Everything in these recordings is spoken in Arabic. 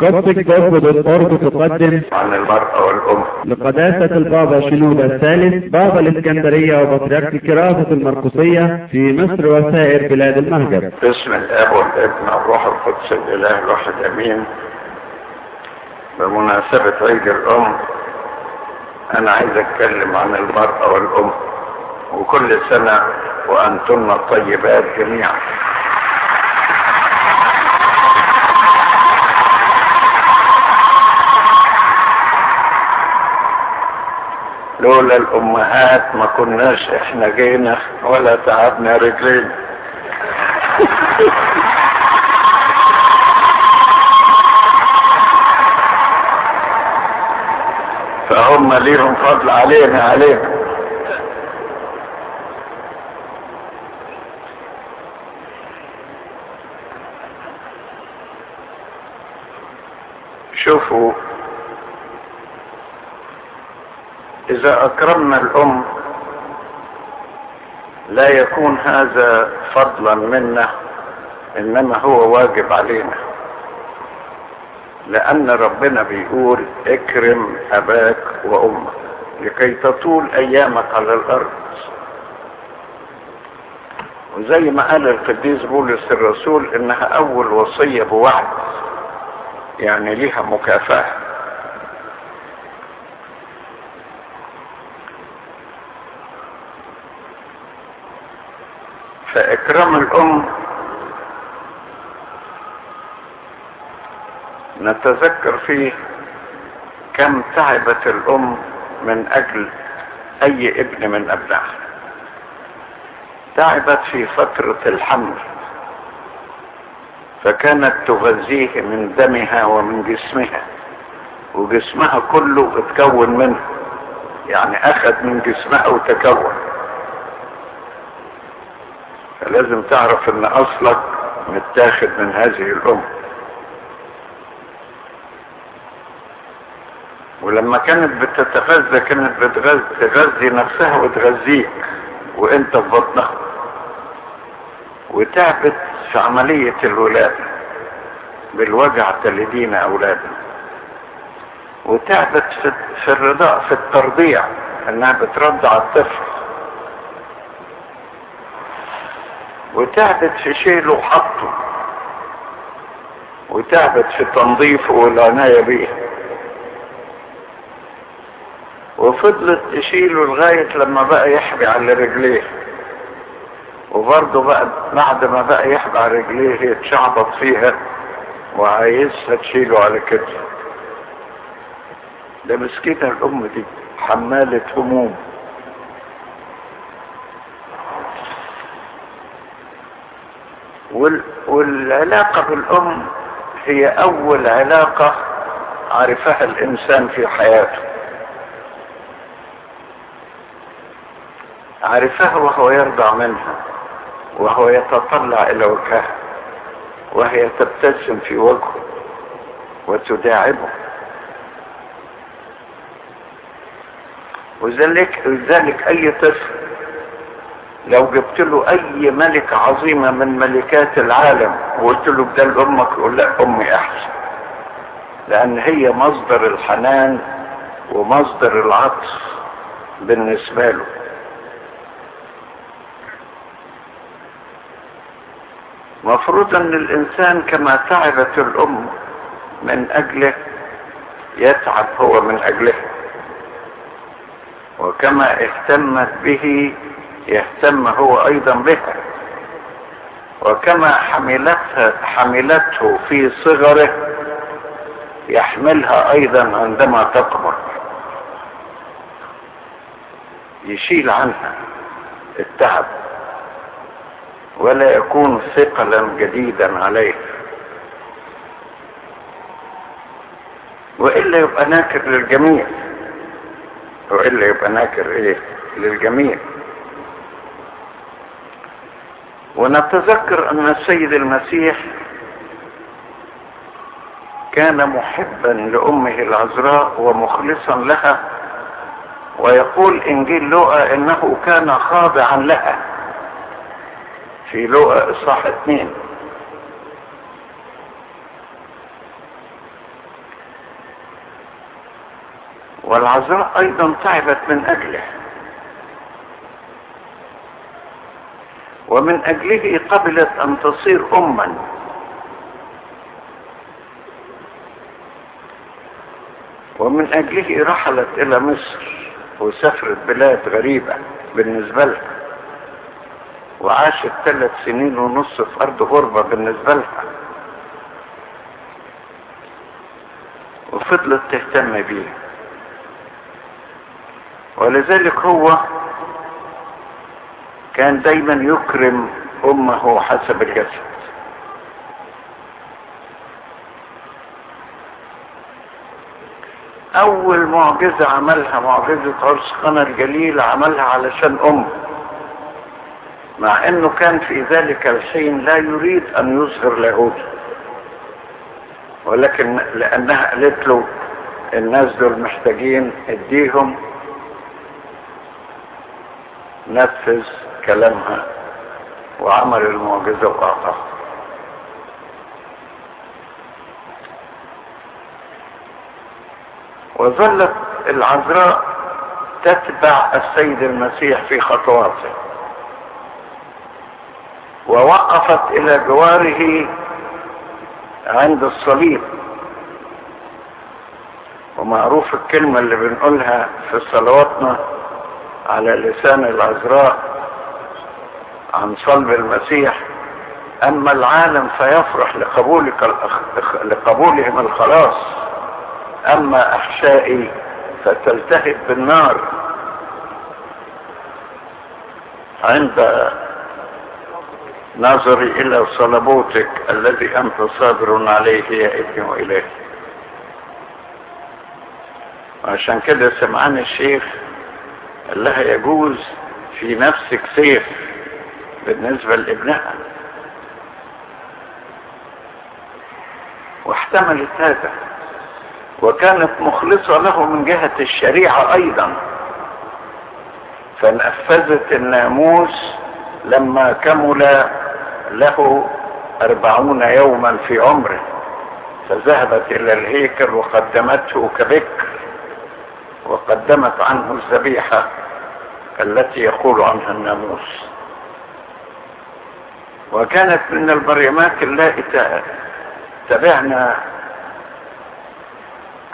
قصة جسد الأرض تقدم عن المرأة والأم لقداسة البابا شنودة الثالث بابا الإسكندرية وبطريرك كراسة المرقسية في مصر وسائر بلاد المهجر. باسم الآب والابن والروح القدس الإله الواحد امين بمناسبة عيد الأم أنا عايز أتكلم عن المرأة والام وكل سنة وأنتن طيبات جميعا. لولا الأمهات ما كناش إحنا جينا ولا تعبنا رجلينا. فهم ليهم فضل علينا علينا. شوفوا إذا أكرمنا الأم لا يكون هذا فضلا منا إنما هو واجب علينا. لأن ربنا بيقول اكرم أباك وأمك لكي تطول أيامك على الأرض. وزي ما قال القديس بولس الرسول إنها أول وصية بوعد يعني ليها مكافأة. فإكرام الأم نتذكر فيه كم تعبت الأم من أجل أي ابن من أبنائها. تعبت في فترة الحمل فكانت تغذيه من دمها ومن جسمها وجسمها كله اتكون منه يعني أخذ من جسمها وتكون. فلازم تعرف إن أصلك متاخد من هذه الام ولما كانت بتتغذى كانت بتغذي نفسها وتغذيك وإنت في بطنها. وتعبت في عملية الولادة بالوجع تلدين أولادها. وتعبت في, الرضاع في الترضيع إنها بترضع الطفل. وتعبت في شيله وحطه وتعبت في تنظيفه والعناية بيه وفضلت تشيله لغاية لما بقى يحبي على رجليه. وبرضه بقى بعد ما بقى يحبي على رجليه يتشعبط فيها وعايزها تشيله على كتفه. ده مسكينة الأم دي حمالة هموم. والعلاقة بالأم هي أول علاقة عرفها الإنسان في حياته. عرفها وهو يرضع منها وهو يتطلع إلى وجهها وهي تبتسم في وجهه وتداعبه. وذلك ذلك أي طفل لو جبت له أي ملكة عظيمة من ملكات العالم وقلت له ده لامك يقول لا أمي أحسن. لأن هي مصدر الحنان ومصدر العطف بالنسبة له. مفروض أن الإنسان كما تعبت الأم من أجله يتعب هو من أجله. وكما اهتمت به يهتم هو أيضا بها وكما حملتها حملته في صغره يحملها أيضا عندما تكبر يشيل عنها التعب ولا يكون ثقلا جديدا عليه. وإلا يبقى ناكر للجميع. وإلا يبقى ناكر إيه؟ للجميع. ونتذكر أن السيد المسيح كان محبا لأمه العذراء ومخلصا لها ويقول إنجيل لوقا إنه كان خاضعا لها. في لوقا إصحاح اثنين. والعذراء أيضا تعبت من أجله. ومن أجله قبلت أن تصير اما. ومن أجله رحلت إلى مصر وسافرت بلاد غريبة بالنسبة لها. وعاشت ثلاث سنين ونص في أرض غربة بالنسبة لها. وفضلت تهتم بيه ولذلك هو كان دايما يكرم أمه حسب الجسد. أول معجزة عملها معجزة عرس قنا الجليل عملها علشان امه مع إنه كان في ذلك الحين لا يريد أن يظهر لاهوته ولكن لأنها قالت له الناس دول محتاجين اديهم نفذ كلامها وعمل المعجزة واعطاها وظلت العذراء تتبع السيد المسيح في خطواته. ووقفت إلى جواره عند الصليب. ومعروف الكلمة اللي بنقولها في صلواتنا على لسان العذراء عن صلب المسيح أما العالم فيفرح لقبولك. لقبولهم الخلاص. أما أحشائي فتلتهب بالنار. عند نظري إلى صلبوتك الذي أنت صابر عليه يا ابني وإلهي. عشان كده سمعان الشيخ قال لها يجوز في نفسك سيف. بالنسبة لابنها. واحتملت هذا وكانت مخلصة له من جهة الشريعة أيضا. فنفذت الناموس لما كمل له أربعون يوما في عمره. فذهبت إلى الهيكل وقدمته كبكر. وقدمت عنه الذبيحة التي يقول عنها الناموس. وكانت من المريمات اللائي تبعنا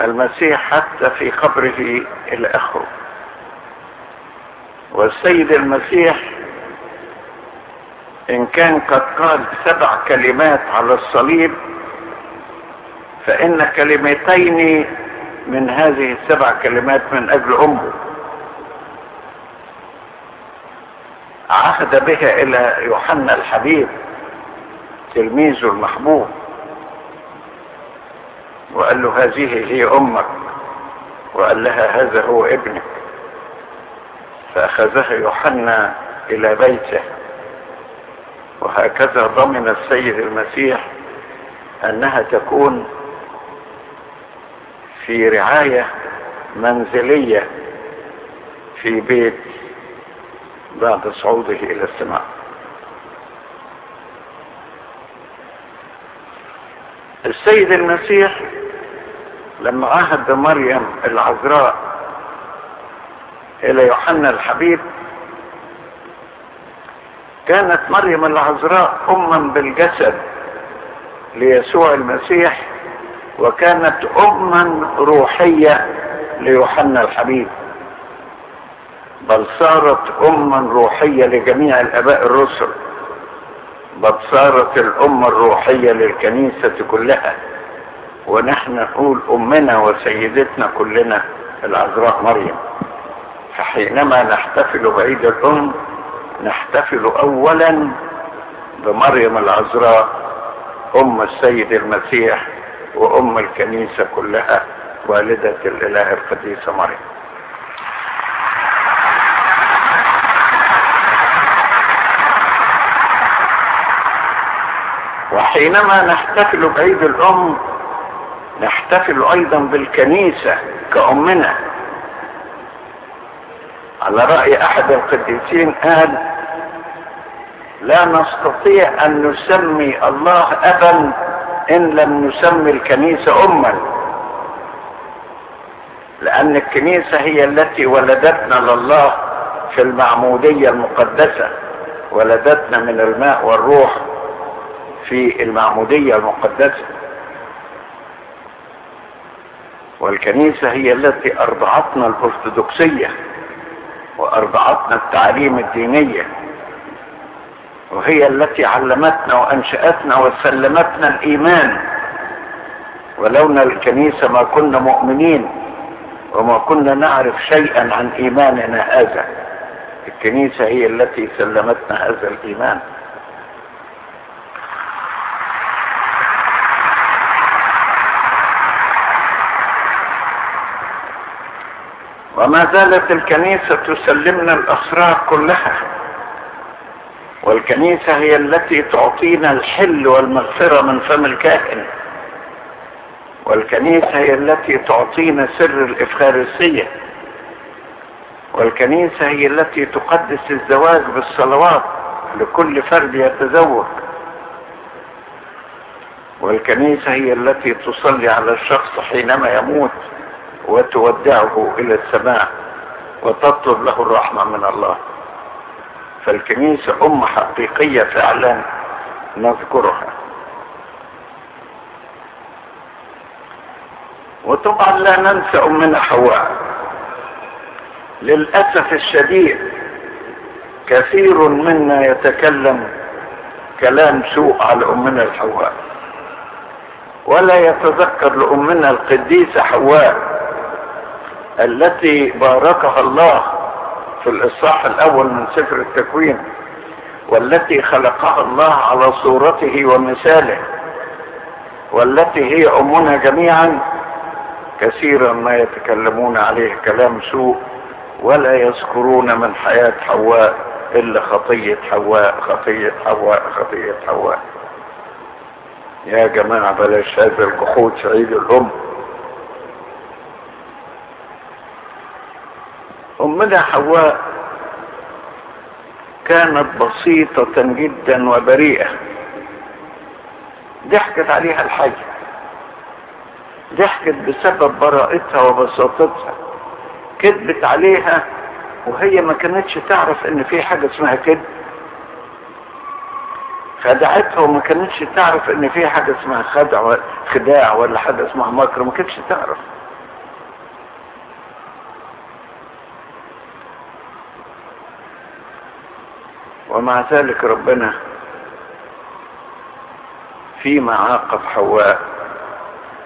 المسيح حتى في قبره آخره. والسيد المسيح إن كان قد قال سبع كلمات على الصليب فإن كلمتين من هذه السبع كلمات من أجل أمه. عهد بها إلى يوحنا الحبيب تلميذه المحبوب. وقال له هذه هي أمك وقال لها هذا هو ابنك. فأخذها يوحنا إلى بيته. وهكذا ضمن السيد المسيح أنها تكون في رعاية منزلية في بيت بعد صعوده إلى السماء. السيد المسيح لما عهد مريم العذراء إلى يوحنا الحبيب كانت مريم العذراء أما بالجسد ليسوع المسيح وكانت أما روحية ليوحنا الحبيب. بل صارت اما روحية لجميع الآباء الرسل. بل صارت الأمة الروحية للكنيسة كلها. ونحن نقول أمنا وسيدتنا كلنا العذراء مريم. فحينما نحتفل بعيد الأم نحتفل اولا بمريم العذراء أم السيد المسيح وأم الكنيسة كلها والدة الإله القديسة مريم. وحينما نحتفل بعيد الأم نحتفل أيضا بالكنيسة كأمنا. على رأي أحد القديسين قال لا نستطيع أن نسمي الله ابا إن لم نسمي الكنيسة اما لأن الكنيسة هي التي ولدتنا لله في المعمودية المقدسة ولدتنا من الماء والروح في المعمودية المقدسة. والكنيسة هي التي أرضعتنا الأرثوذكسية وأرضعتنا التعليم الدينية وهي التي علمتنا وأنشأتنا وسلمتنا الإيمان. ولولا الكنيسة ما كنا مؤمنين وما كنا نعرف شيئا عن إيماننا هذا. الكنيسة هي التي سلمتنا هذا الإيمان. وما زالت الكنيسة تسلمنا الأسرار كلها. والكنيسة هي التي تعطينا الحل والمغفرة من فم الكاهن والكنيسة هي التي تعطينا سر الإفخارسية. والكنيسة هي التي تقدس الزواج بالصلوات لكل فرد يتزوج. والكنيسة هي التي تصلي على الشخص حينما يموت. وتودعه إلى السماء وتطلب له الرحمة من الله. فالكنيسة أم حقيقية فعلا نذكرها. وطبعا لا ننسى أمنا حواء للأسف الشديد كثير منا يتكلم كلام سوء على أمنا الحواء. ولا يتذكر لأمنا القديسة حواء التي باركها الله في الإصحاح الأول من سفر التكوين والتي خلقها الله على صورته ومثاله والتي هي أمنا جميعا. كثيرا ما يتكلمون عليه كلام سوء ولا يذكرون من حياة حواء إلا خطية حواء خطية حواء خطية حواء. يا جماعة بلاش هذا الجحود في عيد الأم أمنا حواء كانت بسيطة جدا وبريئة. ضحكت عليها الحي ضحكت بسبب براءتها وبساطتها. كذبت عليها وهي ما كانتش تعرف إن في حاجة اسمها كذب. خدعتها وما كانتش تعرف إن في حاجة اسمها خدع خداع ولا حاجة اسمها مكر ما كانتش تعرف. ومع ذلك ربنا فيما عاقب حواء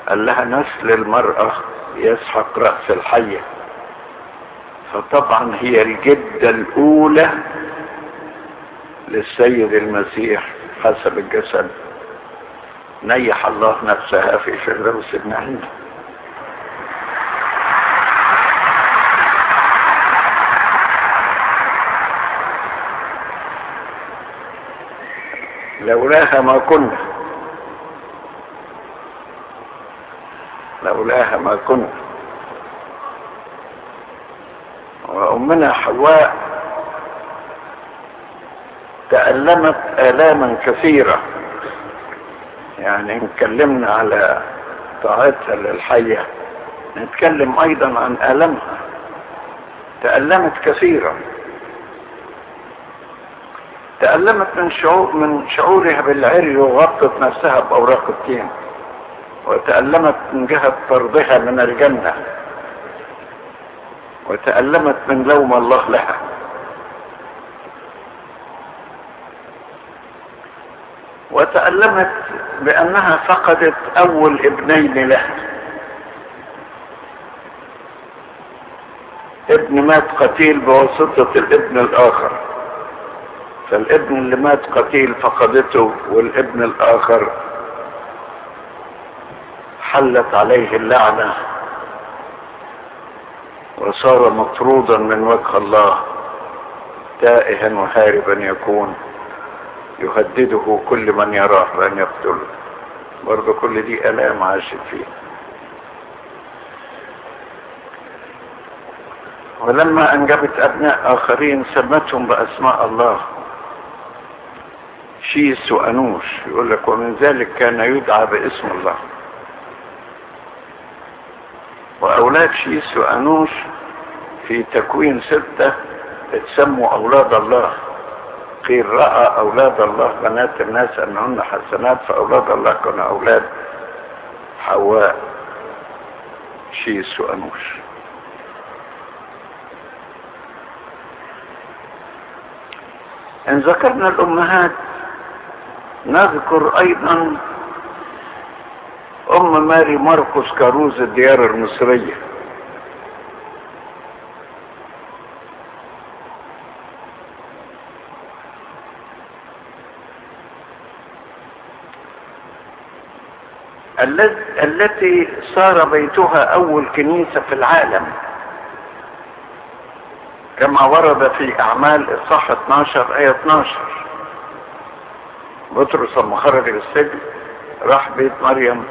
قال لها نسل المرأة يسحق رأس الحية فطبعا هي الجدة الأولى للسيد المسيح حسب الجسد. نيح الله نفسها في فردوس النعيم لولاها ما كنا. لولاها ما كنا. وأمنا حواء تألمت آلاما كثيرة. يعني نتكلمنا على طاعتها للحية نتكلم أيضا عن آلامها. تألمت كثيرا. تألمت من شعور من شعورها بالعري وغطت نفسها بأوراق التين وتألمت من جهة طردها من الجنة وتألمت من لوم الله لها. وتألمت بأنها فقدت أول ابنين لها. ابن مات قتيل بواسطة الابن الآخر. فالابن اللي مات قتيل فقدته والابن الآخر حلت عليه اللعنة وصار مطرودا من وجه الله تائها وهاربا يكون يهدده كل من يراه بأن يقتله. برضه كل دي ألام عاشت فيه. ولما أنجبت أبناء آخرين سمتهم بأسماء الله. شيس وأنوش يقول لك ومن ذلك كان يدعى باسم الله. وأولاد شيس وأنوش في تكوين ستة اتسموا أولاد الله. قيل رأى أولاد الله بنات الناس أنهن حسنات فأولاد الله كانوا أولاد حواء. شيس وأنوش إن ذكرنا الأمهات نذكر أيضا أم ماري مرقس كاروز الديار المصرية. التي صار بيتها أول كنيسة في العالم. كما ورد في أعمال إصحاح 12 آية 12 بطرس لما خرج السجن راح بيت مريم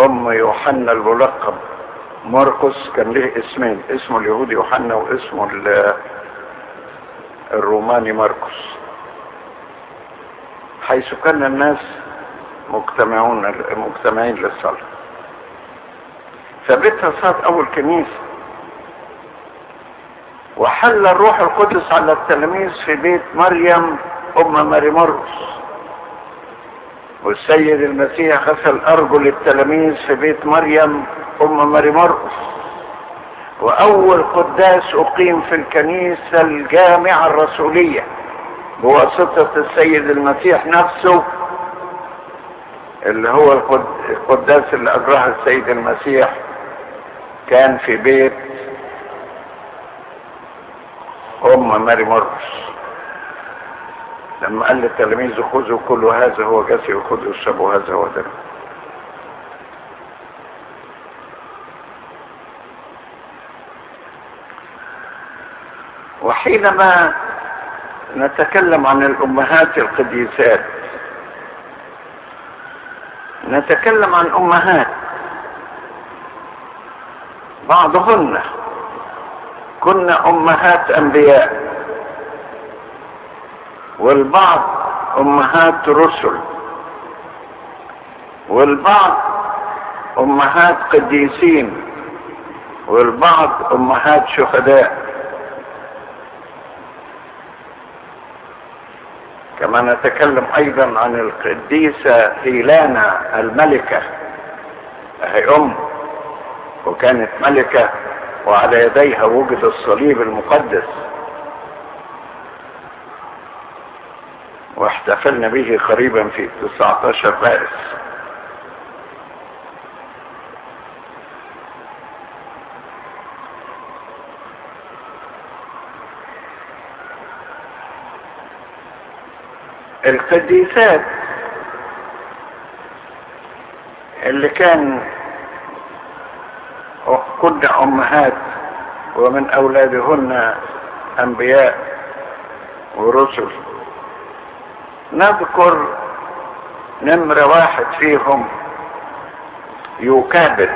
أم يوحنا الملقب. مرقس كان له اسمين اسمه اليهودي يوحنا واسمه الروماني مرقس حيث كان الناس مجتمعون مجتمعين للصلاة. فبيتها صارت أول كنيسة. وحل الروح القدس على التلاميذ في بيت مريم أم ماري مرقس والسيد المسيح غسل أرجل التلاميذ في بيت مريم أم ماري مرقس وأول قداس أقيم في الكنيسة الجامعة الرسولية. بواسطة السيد المسيح نفسه اللي هو القداس اللي أجراه السيد المسيح كان في بيت أم ماري مرقس لما قال للتلاميذ خذوا كل هذا هو جسدي وخذوا اشربوا هذا هو دم وحينما نتكلم عن الأمهات القديسات نتكلم عن أمهات بعضهن كن أمهات أنبياء. والبعض أمهات رسل. والبعض أمهات قديسين. والبعض أمهات شهداء. كما نتكلم أيضا عن القديسة هيلانا الملكة. هي أم وكانت ملكة وعلى يديها وجد الصليب المقدس. واحتفلنا به قريبا في 19 مارس القديسات اللي كان كن أمهات ومن أولادهن أنبياء ورسل نذكر نمرة واحد فيهم يوكابد.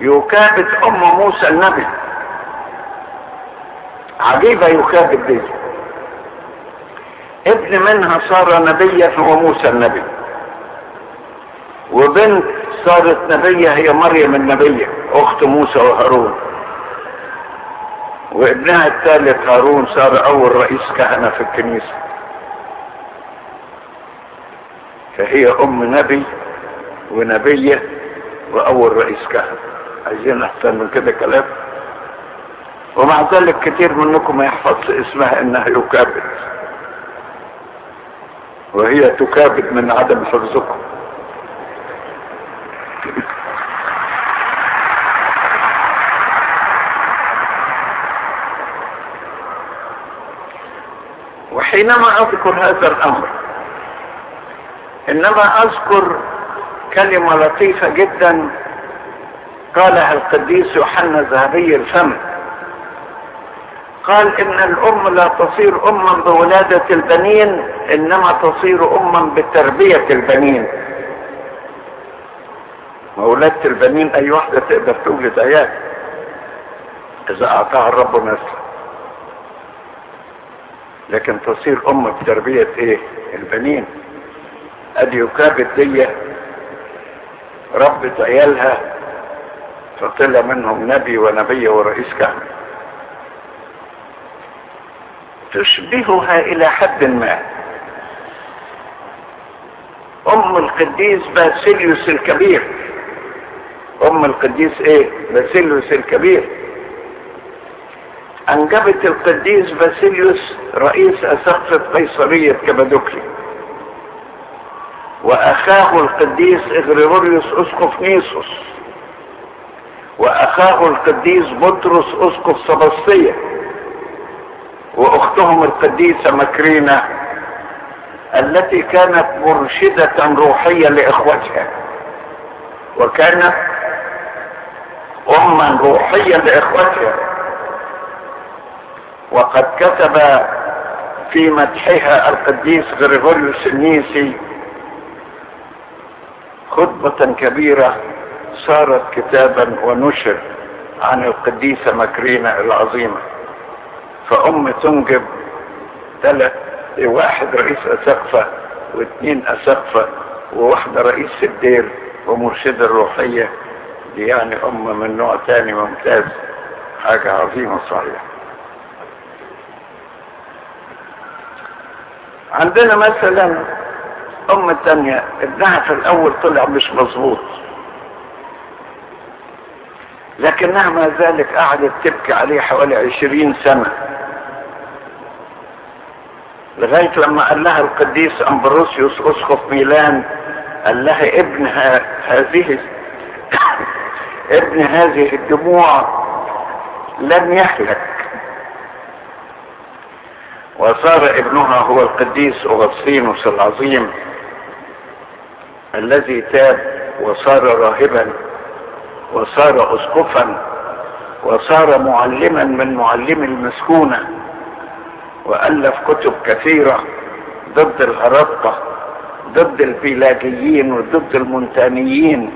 يوكابد أم موسى النبي. عجيبة يوكابد دي. ابن منها صار نبيا هو موسى النبي. وبنت صارت نبية هي مريم النبية أخت موسى وهارون. وابنها الثالث هارون صار أول رئيس كهنة في الكنيسة. فهي أم نبي ونبية وأول رئيس كهنة. عايزين أحسن من كده كلام؟ ومع ذلك كتير منكم ما يحفظش اسمها إنها يكابد. وهي تكابد من عدم حفظكم. وحينما أذكر هذا الأمر. إنما أذكر كلمة لطيفة جدا قالها القديس يوحنا ذهبي الفم. قال إن الأم لا تصير اما بولادة البنين إنما تصير اما بتربية البنين. ولادة البنين أي واحدة تقدر تولد عيال؟ إذا أعطاها الرب نسل لكن تصير ام بتربية إيه؟ البنين. أدي يكابد دي ربت عيالها فطلع منهم نبي ونبي ورئيس كهنة. تشبهها إلى حد ما. أم القديس باسيليوس الكبير. أم القديس إيه؟ باسيليوس الكبير. انجبت القديس باسيليوس رئيس اسقفة قيصرية كبادوكلي وأخاه القديس إغريغوريوس اسقف نيسوس وأخاه القديس بطرس اسقف سبسطية وأختهم القديسة مكرينة التي كانت مرشدة روحية لإخوتها. وكانت اما روحية لإخوتها. وقد كتب في مدحها القديس غريغوريوس النيسي خطبة كبيرة صارت كتابا ونشر عن القديسة مكرينة العظيمة. فأم تنجب ثلاث واحد رئيس أسقفة واثنين أسقفة وواحدة رئيس الدير ومرشدة الروحية. دي يعني أم من نوع تاني ممتاز. حاجة عظيمة صحيح عندنا مثلا أم تانية ابنها في الأول طلع مش مظبوط. لكنها ما ذلك قعدت تبكي عليه حوالي عشرين سنة. لغاية لما قال لها القديس أمبروسيوس أسقف ميلان قال لها ابن هذه ابن هذه الدموع لن يهلك. وصار ابنها هو القديس أغسطينوس العظيم الذي تاب وصار راهبا وصار اسقفا وصار معلما من معلمي المسكونة وألف كتب كثيرة ضد الهرطة ضد البيلاجيين وضد المونتانيين.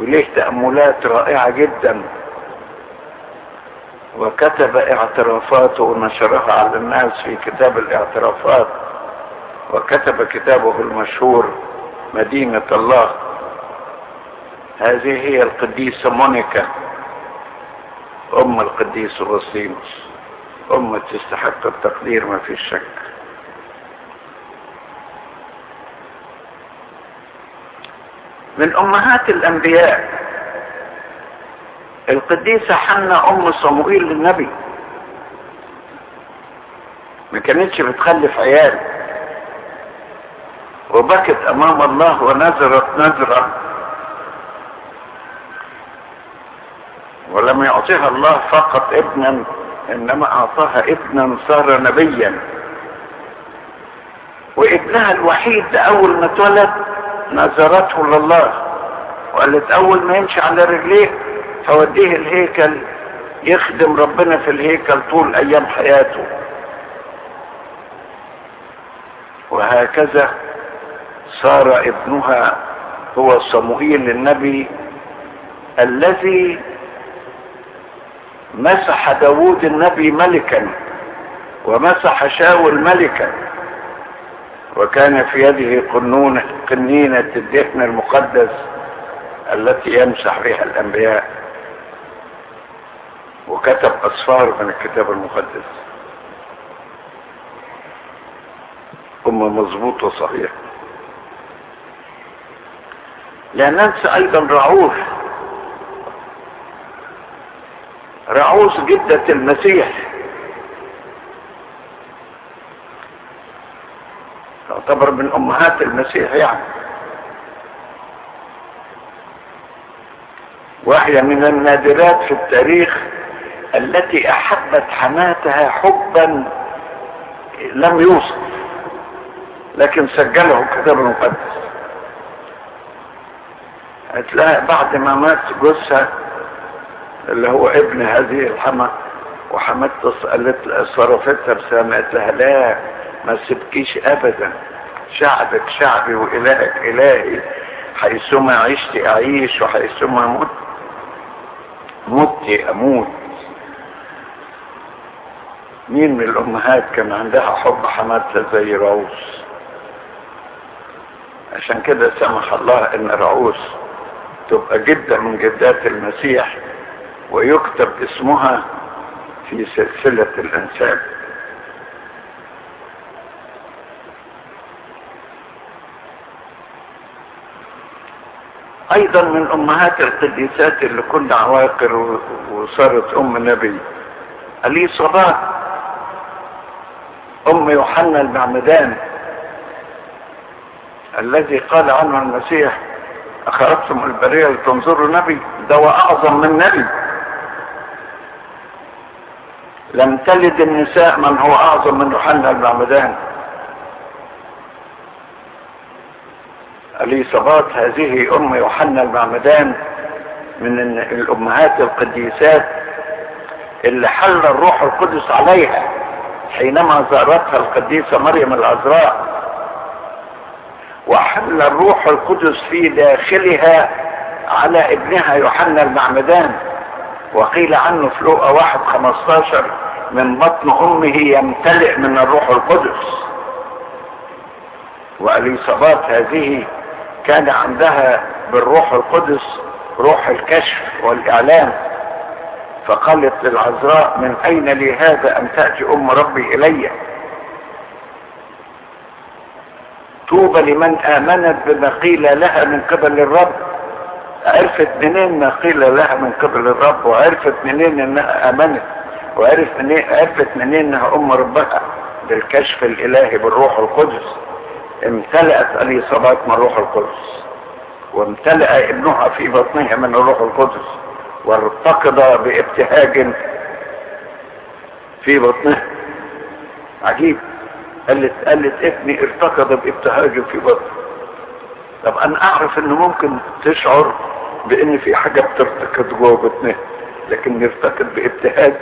وليه تأملات رائعة جدا. وكتب اعترافاته ونشرها على الناس في كتاب الاعترافات. وكتب كتابه المشهور مدينة الله. هذه هي القديسة مونيكا. أم القديس اغسطينوس أم تستحق التقدير ما في شك. من أمهات الأنبياء القديسة حنا أم صموئيل للنبي. ما كانتش بتخلف عيال. وبكت أمام الله ونذرت نذرة ولم يعطيها الله فقط ابنا إنما أعطاها ابنا صار نبيا. وابنها الوحيد اول ما اتولد نذرته لله. وقالت أول ما يمشي على رجليه هوديه الهيكل يخدم ربنا في الهيكل طول أيام حياته. وهكذا صار ابنها هو صموئيل النبي الذي مسح داود النبي ملكا ومسح شاول ملكا. وكان في يده قنونة قنينة الدفن المقدس التي يمسح بها الأنبياء. وكتب أصفار من الكتاب المقدس. أمة مظبوطة صحيح لا ننسى أيضا رعوف رعوز جدة المسيح. تعتبر من أمهات المسيح يعني. وهي من النادرات في التاريخ التي أحبت حماتها حبا لم يوصف لكن سجله الكتاب المقدس. هتلاقي بعد ما مات جوزها اللي هو ابن هذه الحما وحماتها قالت صرفتها بسامة قالت لها لا ما سبكيش ابدا شعبك شعبي وإلهك إلهي حيثما عشت أعيش وحيثما مت مت أموت. مين من الأمهات كان عندها حب حماتها زي روس عشان كده سمح الله إن رعوس تبقى جدة من جدات المسيح ويكتب اسمها في سلسلة الأنساب. أيضا من أمهات القديسات اللي كنا عواقر وصارت أم نبي اليصابات ام يوحنا المعمدان الذي قال عنه المسيح أخرجتم البرية لتنظروا نبي؟ ده واعظم من نبي. لم تلد النساء من هو أعظم من يوحنا المعمدان. اليصابات هذه أم يوحنا المعمدان من الأمهات القديسات اللي حل الروح القدس عليها؟ حينما زارتها القديسة مريم العذراء وحل الروح القدس في داخلها على ابنها يوحنا المعمدان وقيل عنه في لوقا واحد خمستاشر من بطن أمه يمتلئ من الروح القدس. واليصابات هذه كان عندها بالروح القدس روح الكشف والاعلام فقالت للعذراء من أين لي هذا أن تأتي أم ربي إلي؟ طوبى لمن آمنت بما قيل لها من قبل الرب. عرفت منين ما قيل لها من قبل الرب وعرفت منين إنها آمنت وعرفت منين عرفت منين إنها أم ربها؟ بالكشف الإلهي بالروح القدس. امتلأت اليصابات من الروح القدس وامتلأ ابنها في بطنها من الروح القدس. وارتقد بابتهاج في بطنها عجيب. قالت قالت ابني ارتقد بابتهاج في بطنه. طب أنا أعرف إنه ممكن تشعر بإن في حاجة بترتقد جوه بطنها لكن يرتقد بابتهاج.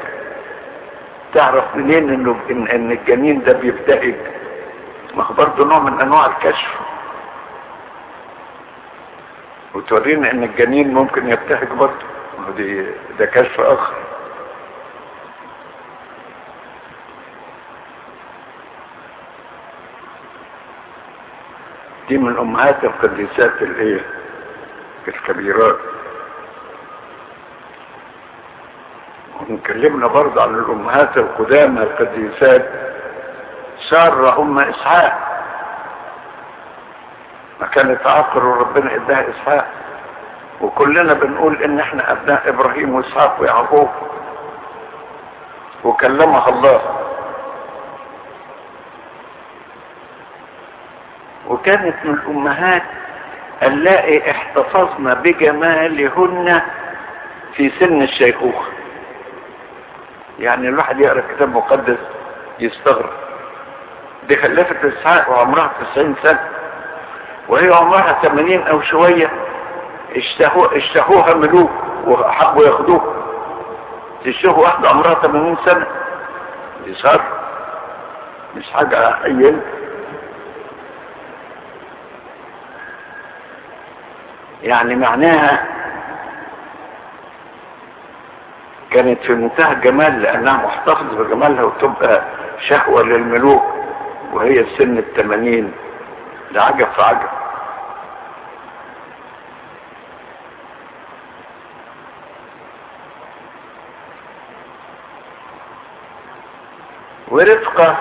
تعرف منين إنه ان, إن الجنين ده بيبتهج؟ ما هو برضه نوع من أنواع الكشف. وتورينا إن الجنين ممكن يبتهج برضه. دي ده كشف آخر. دي من أمهات القديسات الايه الكبيرات. ونكلمنا برضه عن الأمهات القدامى القديسات. سارة أم إسحاق. ما كانت عاقر وربنا إداها إسحاق. وكلنا بنقول إن إحنا أبناء إبراهيم وإسحاق ويعقوب. وكلمها الله. وكانت من الأمهات اللائي احتفظن بجمالهن في سن الشيخوخة. يعني الواحد يقرأ كتاب مقدس يستغرب. دي خلفت إسحاق وعمرها 90 سنة وهي عمرها 80 أو شوية. اشتهوا اشتهوها ملوك وحبوا ياخدوها تشتهوا واحدة عمرها 80 سنة. دي صار مش حاجة حيل يعني معناها كانت في منتهى الجمال لأنها محتفظة بجمالها وتبقى شهوة للملوك وهي سن الثمانين ده عجب في عجب ورفقة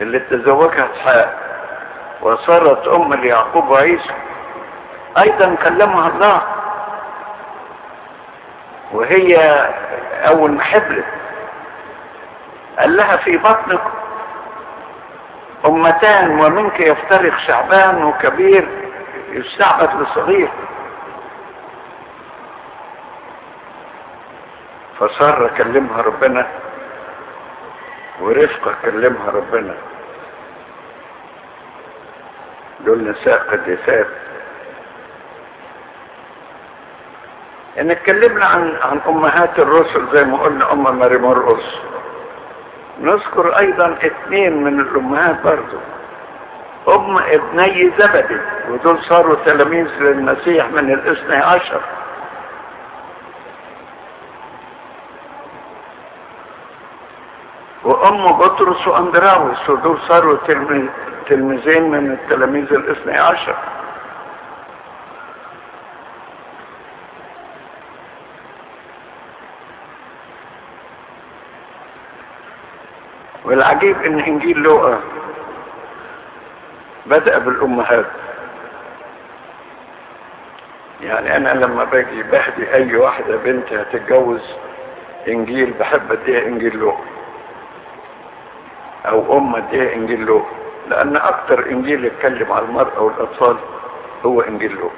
اللي تزوجها اسحاق وصارت أم ليعقوب وعيسى. أيضا كلمها الله. وهي أول ما حبلت قال لها في بطنك أمتان ومنك يفترق شعبان وكبير. يستعبد لصغير فصار كلمها ربنا ورفقة كلمها ربنا. دول نساء قديسات. ان اتكلمنا عن عن أمهات الرسل زي ما قلنا أم ماري مرقس. نذكر أيضا اثنين من الأمهات برضو. أم ابني زبدي ودول صاروا تلاميذ للمسيح من الاثني عشر. وام بطرس واندراوس ودول صاروا تلميذين من التلاميذ الاثني عشر. والعجيب إن إنجيل لوقا بدأ بالأمهات. يعني أنا لما باجي بهدي أي واحدة بنت هتتجوز إنجيل بحب أديها إنجيل لوقا أو ام اديها إنجيل لوقا لأن أكتر إنجيل يتكلم عن المرأة والاطفال هو إنجيل لوقا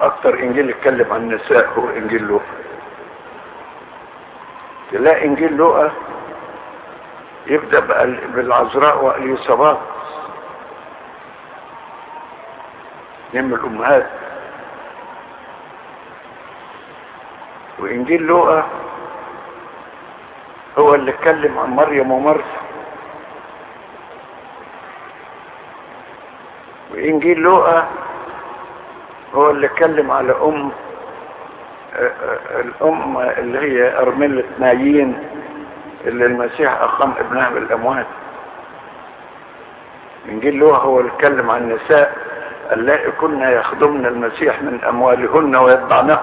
أكتر إنجيل يتكلم عن النساء هو إنجيل لوقا تلاقي إنجيل لوقا يبدأ بالعذراء واليصابات نم الأمهات. وإنجيل لوقا هو اللي اتكلم عن مريم ومرثا. وانجيل لوقا هو اللي اتكلم على أم الأم اللي هي ارملة نايين اللي المسيح أقام ابنها بالأموات. إنجيل لوقا هو اللي اتكلم عن النساء اللائي كنا يخدمن المسيح من أموالهن ويتبعنه.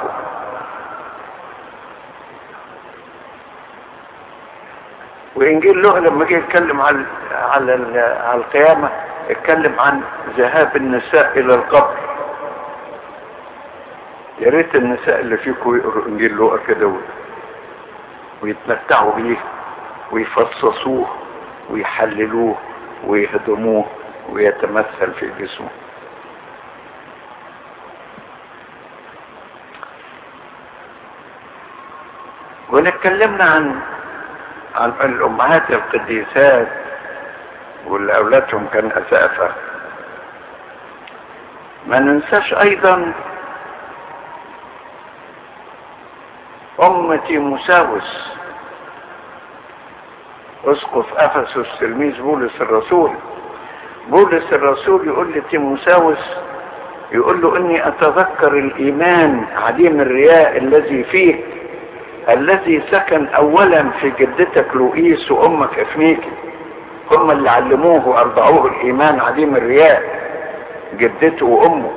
وإنجيل لوقا لما جه يتكلم على على على القيامة اتكلم عن ذهاب النساء إلى القبر. يا ريت النساء اللي فيكم يقروا إنجيل لوقا كده ويتمتعوا بيه ويفصصوه ويحللوه ويهدموه ويتمثل في جسمه. ونتكلمنا عن عن الأمهات القديسات واللي اولادهم كان اسافة ما ننساش أيضا ام تيموساوس أسقف أفسس تلميذ بولس الرسول. بولس الرسول يقول لتيموساوس يقول له إني أتذكر الإيمان عديم الرياء الذي فيك الذي سكن اولا في جدتك لوئيس وأمك افنيكي هم اللي علموه وأرضعوه الايمان عديم الرياء جدته وأمه.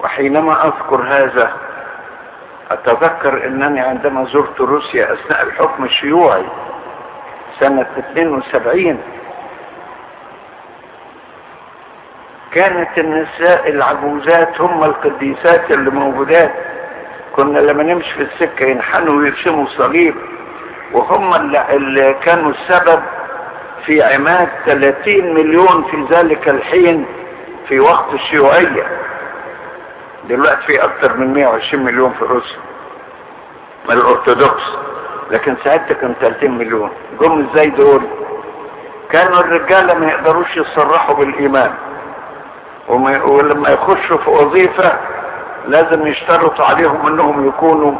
وحينما أذكر هذا أتذكر إنني عندما زرت روسيا أثناء الحكم الشيوعي سنة 72 كانت النساء العجوزات هم القديسات اللي موجودات. كنا لما نمشي في السكة ينحنوا ويرسموا صليب. وهم اللي, كانوا السبب في عماد 30 مليون في ذلك الحين في وقت الشيوعية. دلوقتي في أكتر من 120 مليون في روسيا من الأرثوذكس. لكن ساعتها كان 30 مليون. جم إزاي دول؟ كانوا الرجاله ما يقدروش يصرحوا بالإيمان. ولما يخشوا في وظيفة لازم يشترطوا عليهم إنهم يكونوا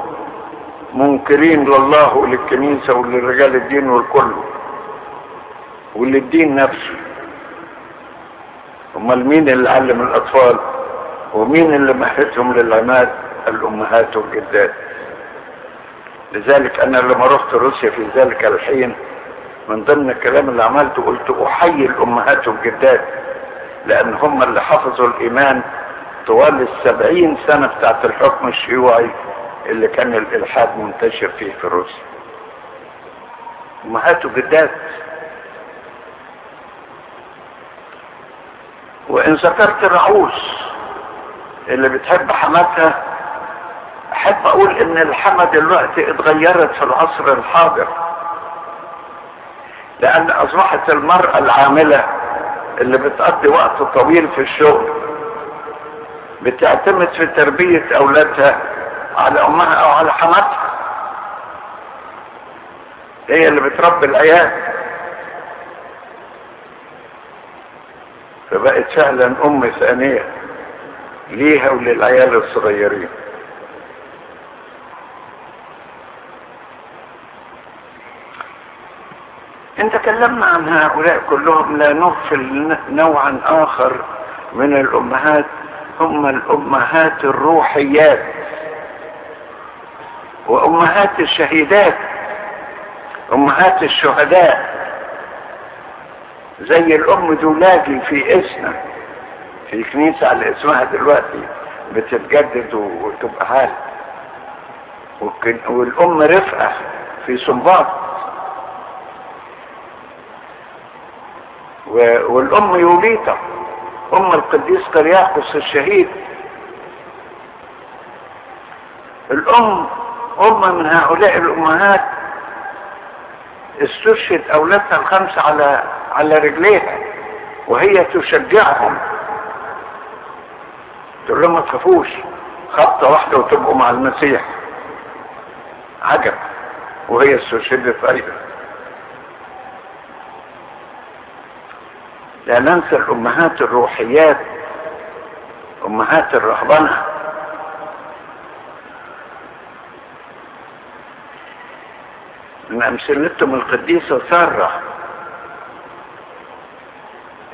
منكرين لله وللكنيسة وللرجال الدين والكل. وللدين نفسه. أمال مين اللي علم الأطفال؟ ومين اللي مهدهم للعماد؟ الأمهات والجدات. لذلك أنا لما رحت روسيا في ذلك الحين من ضمن الكلام اللي عملته قلت أحيي الأمهات والجدات لأن هم اللي حفظوا الإيمان طوال السبعين سنة بتاعت الحكم الشيوعي. اللي كان الإلحاد منتشر فيه في روسيا. امهات وجدات وإن ذكرت الرعوس اللي بتحب حماتها أحب أقول إن الحما دلوقتي اتغيرت في العصر الحاضر. لأن أصبحت المرأة العاملة اللي بتقضي وقت طويل في الشغل بتعتمد في تربية أولادها على أمها أو على حماتها. هي اللي بتربي العيال. فبقت فعلا أم ثانية ليها وللعيال الصغيرين. إن تكلمنا عن هؤلاء كلهم لا نغفل نوعا آخر من الأمهات هم الأمهات الروحيات. وأمهات الشهيدات أمهات الشهداء زي الأم دولاجي في إسنا في كنيسة على اسمها دلوقتي بتتجدد وتبقى حال. والأم رفقة في سنباط. والأم يوليطة أم القديس قرياقس الشهيد. الأم ام من هؤلاء الأمهات استشهد أولادها الخمسة على على رجليها وهي تشجعهم. تقول لهم ما تخافوش خبطة واحدة وتبقوا مع المسيح. عجب. وهي استشهدت أيضا. لا ننسى الامهات الروحيات أمهات الرهبنة. من امثلتهم القديسة سارة.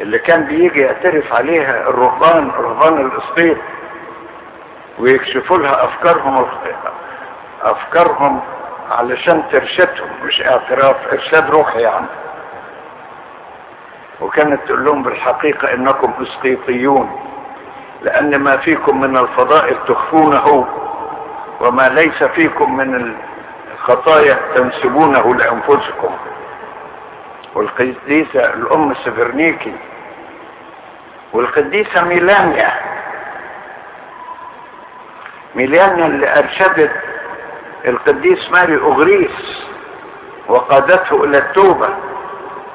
اللي كان بيجي يعترف عليها الرهبان رهبان الإسقيط ويكشفوا لها أفكارهم أفكارهم علشان ترشدهم مش اعتراف إرشاد روحي يعني. وكانت تقول لهم بالحقيقة إنكم إسقيطيون لأن ما فيكم من الفضائل تخفونه وما ليس فيكم من الخطايا تنسبونه لأنفسكم. والقديسة الأم سفرنيكي. والقديسة ميلانيا. ميلانيا اللي أرشدت القديس ماري أغريس وقادته إلى التوبة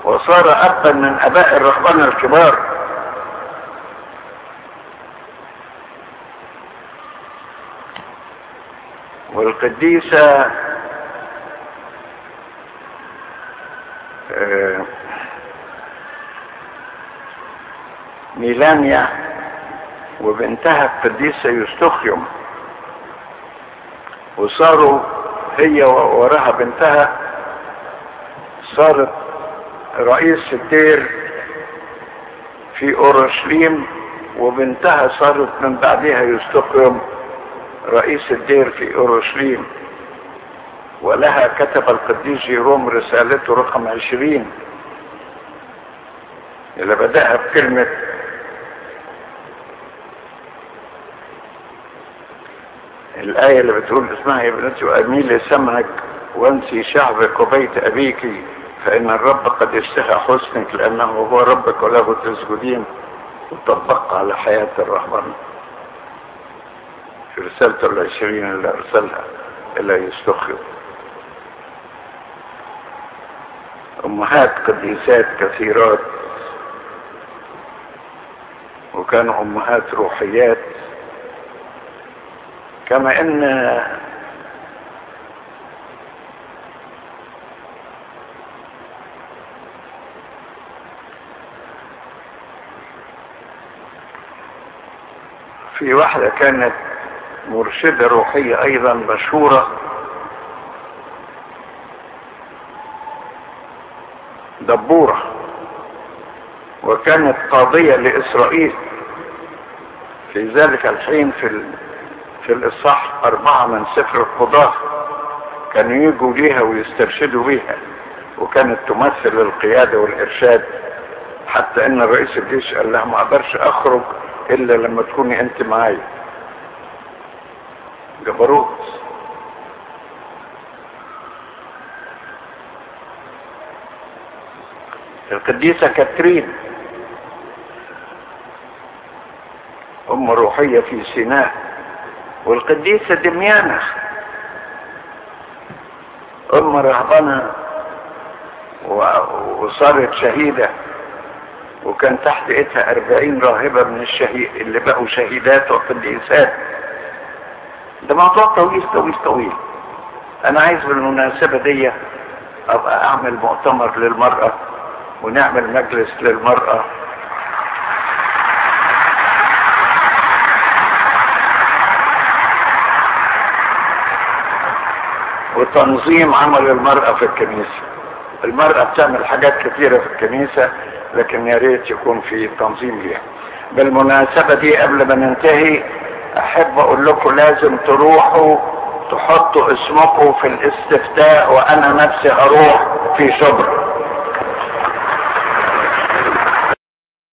وصار أبا من أباء الرهبان الكبار. والقديسة ميلانيا وبنتها القديسة يستخيم وصاروا هي وراها بنتها صارت رئيس الدير في أورشليم وبنتها صارت من بعدها يستقيم رئيس الدير في أورشليم. ولها كتب القديس جيروم رسالته رقم عشرين. اللي بدأها بكلمة الآية اللي بتقول اسمها يا بنتي وأميلي سمعك وأنسي شعبك وبيت أبيك فإن الرب قد اشتهى حسنك لأنه هو ربك وله تسجدين وطبق على حياة الرحمن. في رسالته العشرين اللي أرسلها إلى يستخرج أمهات قديسات كثيرات وكانوا أمهات روحيات. كما إن في واحدة كانت مرشدة روحية أيضا مشهورة. دبورة وكانت قاضية لإسرائيل في ذلك الحين في. في الإصحاح أربعة من سفر القضاء كانوا يجوا ليها ويسترشدوا بيها وكانت تمثل القيادة والإرشاد حتى إن رئيس الجيش قال لها ما أقدرش أخرج إلا لما تكوني أنت معايا جبروت القديسة كاترين. أم روحية في سيناء. والقديسة دميانة. أم رهبنة وصارت شهيدة. وكان تحت ايدها أربعين راهبة من الشهيد اللي بقوا شهيدات وقديسات ده موضوع طويل طويل طويل. أنا عايز بالمناسبة دي أبقى أعمل مؤتمر للمرأة. ونعمل مجلس للمرأة. وتنظيم عمل المرأة في الكنيسة. المرأة بتعمل حاجات كثيرة في الكنيسة لكن يا ريت يكون في تنظيم ليها. بالمناسبة دي قبل ما ننتهي أحب أقول لكم لازم تروحوا تحطوا اسمكم في الاستفتاء وأنا نفسي هروح في شبرا